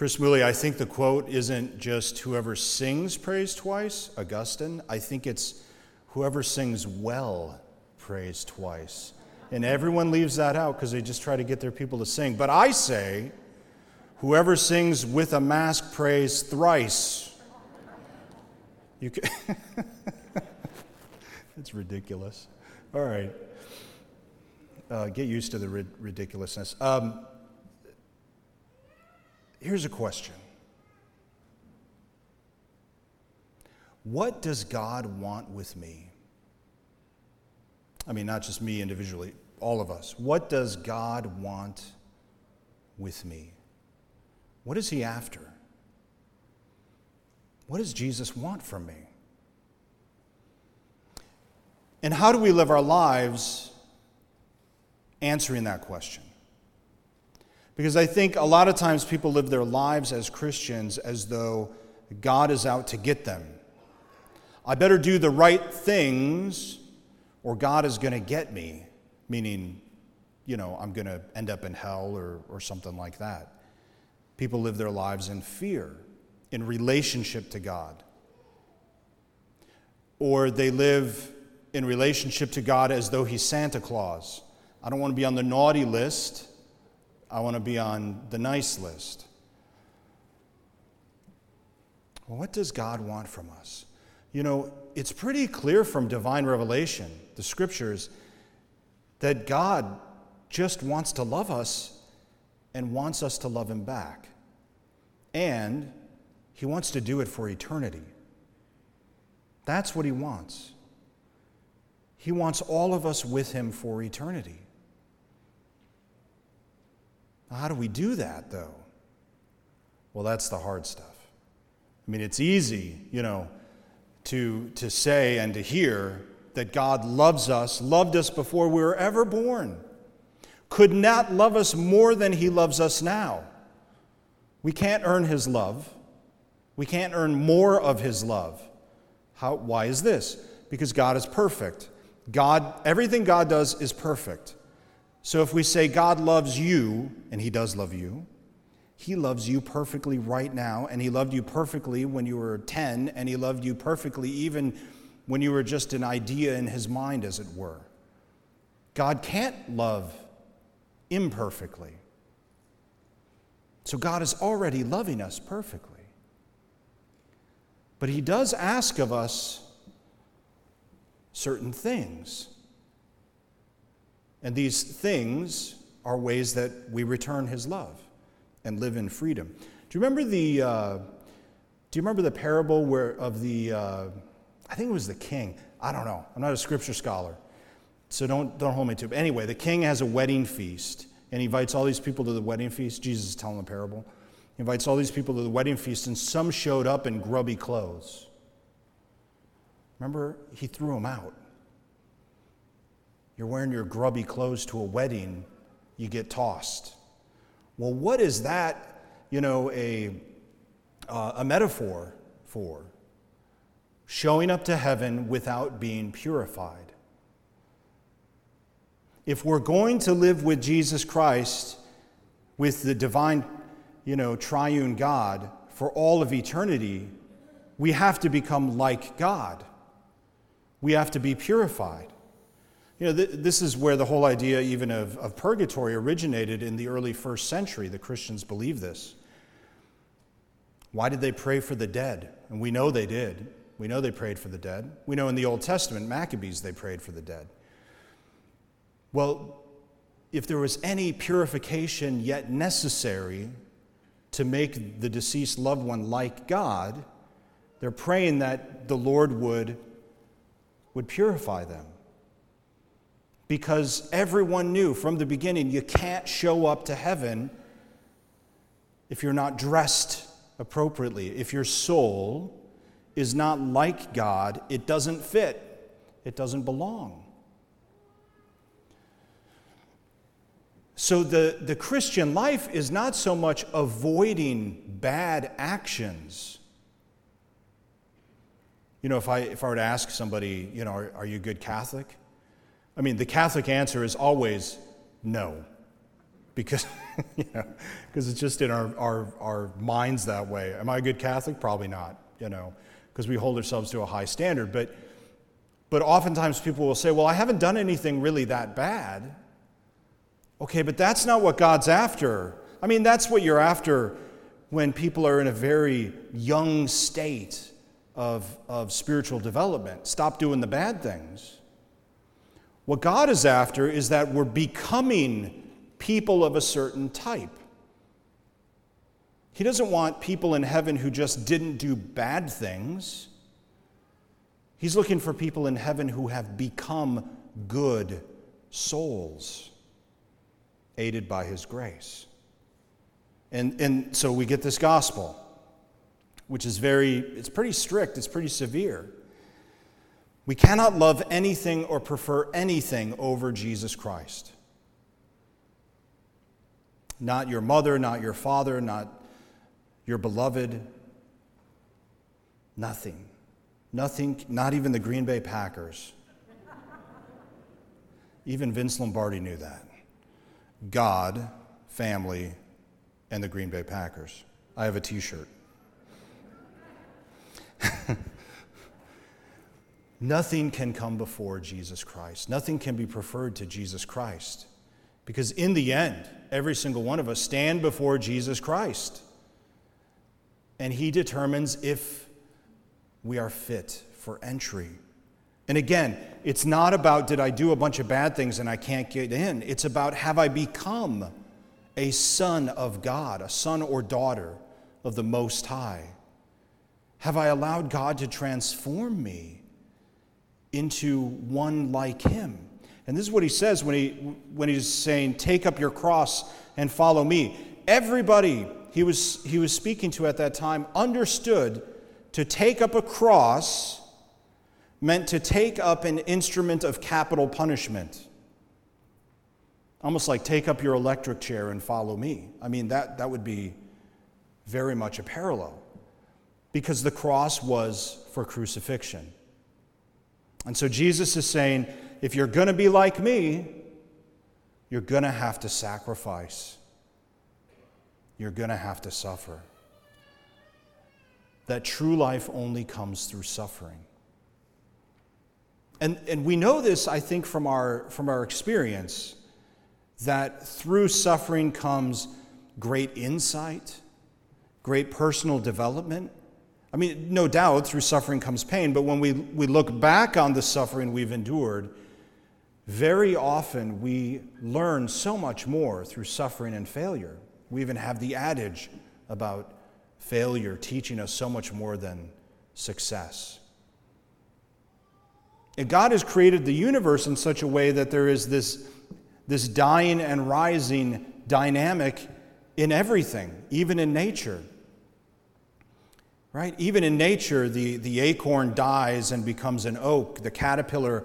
Chris Woolley, I think the quote isn't just whoever sings prays twice, Augustine. I think it's whoever sings well prays twice. And everyone leaves that out because they just try to get their people to sing. But I say, whoever sings with a mask prays thrice. You can it's ridiculous. All right. Uh, get used to the rid- ridiculousness. Um, here's a question What does God want with me? I mean, not just me individually, all of us. What does God want with me? What is He after? What does Jesus want from me? And how do we live our lives answering that question? Because I think a lot of times people live their lives as Christians as though God is out to get them. I better do the right things or God is going to get me, meaning, you know, I'm going to end up in hell or, or something like that. People live their lives in fear, in relationship to God. Or they live in relationship to God as though He's Santa Claus. I don't want to be on the naughty list, I want to be on the nice list. Well, what does God want from us? You know, it's pretty clear from divine revelation, the scriptures, that God just wants to love us and wants us to love Him back. And He wants to do it for eternity. That's what He wants. He wants all of us with Him for eternity. How do we do that, though? Well, that's the hard stuff. I mean, it's easy, you know to, to say and to hear that God loves us, loved us before we were ever born, could not love us more than He loves us now. We can't earn His love. We can't earn more of His love. How, why is this? Because God is perfect. God, everything God does is perfect. So if we say God loves you, and He does love you, he loves you perfectly right now, and He loved you perfectly when you were 10, and He loved you perfectly even when you were just an idea in His mind, as it were. God can't love imperfectly. So God is already loving us perfectly. But He does ask of us certain things. And these things are ways that we return His love and live in freedom. Do you remember the, uh, do you remember the parable where, of the, uh, I think it was the king. I don't know. I'm not a scripture scholar. So don't, don't hold me to it. But anyway, the king has a wedding feast and he invites all these people to the wedding feast. Jesus is telling the parable. He invites all these people to the wedding feast, and some showed up in grubby clothes. Remember, he threw them out. You're wearing your grubby clothes to a wedding, you get tossed. Well, what is that, you know, a, uh, a metaphor for? Showing up to heaven without being purified. If we're going to live with Jesus Christ, with the divine, you know, triune God for all of eternity, we have to become like God. We have to be purified. You know, th- this is where the whole idea, even of, of purgatory, originated in the early first century. The Christians believed this. Why did they pray for the dead? And we know they did. We know they prayed for the dead. We know in the Old Testament, Maccabees, they prayed for the dead. Well, if there was any purification yet necessary to make the deceased loved one like God, they're praying that the Lord would, would purify them because everyone knew from the beginning you can't show up to heaven if you're not dressed appropriately. If your soul is not like God, it doesn't fit, it doesn't belong. So the, the Christian life is not so much avoiding bad actions. You know, if I, if I were to ask somebody, you know, are, are you a good Catholic? I mean, the Catholic answer is always no, because you know, because it's just in our, our, our minds that way. Am I a good Catholic? Probably not, you know, because we hold ourselves to a high standard. But, but oftentimes people will say, well, I haven't done anything really that bad. Okay, but that's not what God's after. I mean, that's what you're after when people are in a very young state of, of spiritual development. Stop doing the bad things. What God is after is that we're becoming people of a certain type. He doesn't want people in heaven who just didn't do bad things. He's looking for people in heaven who have become good souls, aided by His grace. And, and so we get this gospel, which is very, it's pretty strict, it's pretty severe. We cannot love anything or prefer anything over Jesus Christ. Not your mother, not your father, not your beloved. Nothing. Nothing, not even the Green Bay Packers. Even Vince Lombardi knew that. God, family, and the Green Bay Packers. I have a t shirt. Nothing can come before Jesus Christ. Nothing can be preferred to Jesus Christ. Because in the end, every single one of us stand before Jesus Christ. And he determines if we are fit for entry. And again, it's not about did I do a bunch of bad things and I can't get in. It's about have I become a son of God, a son or daughter of the Most High? Have I allowed God to transform me into one like Him? And this is what he says when, he, when he's saying, Take up your cross and follow me. Everybody he was, he was speaking to at that time understood to take up a cross meant to take up an instrument of capital punishment. Almost like take up your electric chair and follow me. I mean, that, that would be very much a parallel because the cross was for crucifixion. And so Jesus is saying, if you're going to be like me, you're going to have to sacrifice. You're going to have to suffer. That true life only comes through suffering. And, and we know this, I think, from our, from our experience, that through suffering comes great insight, great personal development. I mean, no doubt through suffering comes pain, but when we, we look back on the suffering we've endured, very often we learn so much more through suffering and failure. We even have the adage about failure teaching us so much more than success. And God has created the universe in such a way that there is this, this dying and rising dynamic in everything, even in nature. Right? Even in nature, the, the acorn dies and becomes an oak. The caterpillar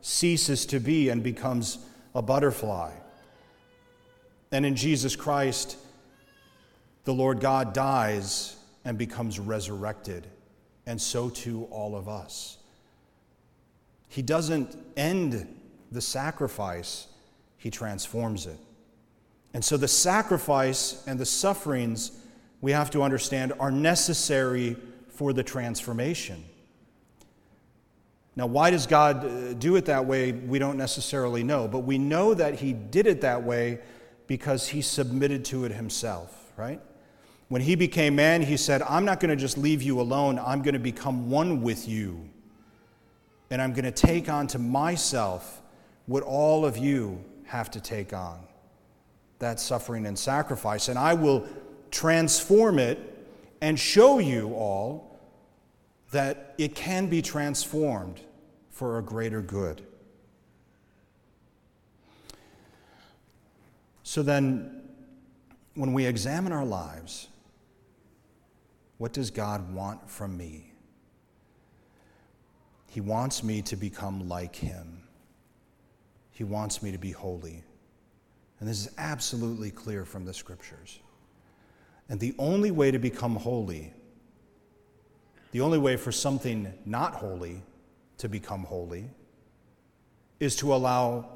ceases to be and becomes a butterfly. And in Jesus Christ, the Lord God dies and becomes resurrected, and so too all of us. He doesn't end the sacrifice, He transforms it. And so the sacrifice and the sufferings we have to understand are necessary for the transformation. Now, why does God uh, do it that way? We don't necessarily know, but we know that He did it that way because He submitted to it Himself, right? When He became man, He said, I'm not going to just leave you alone, I'm going to become one with you. And I'm going to take on to myself what all of you have to take on that suffering and sacrifice. And I will transform it and show you all that it can be transformed for a greater good. So then, when we examine our lives, what does God want from me? He wants me to become like Him. He wants me to be holy. And this is absolutely clear from the scriptures. And the only way to become holy the only way for something not holy to become holy is to allow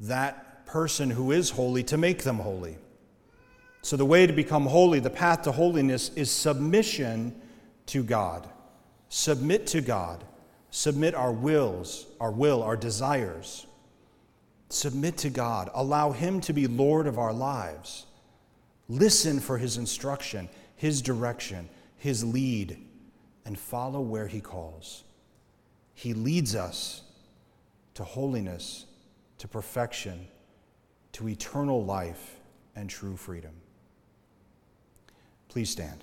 that person who is holy to make them holy. So, the way to become holy, the path to holiness, is submission to God. Submit to God. Submit our wills, our will, our desires. Submit to God. Allow Him to be Lord of our lives. Listen for His instruction, His direction, His lead, and follow where He calls. He leads us to holiness, to perfection, to eternal life and true freedom. Please stand.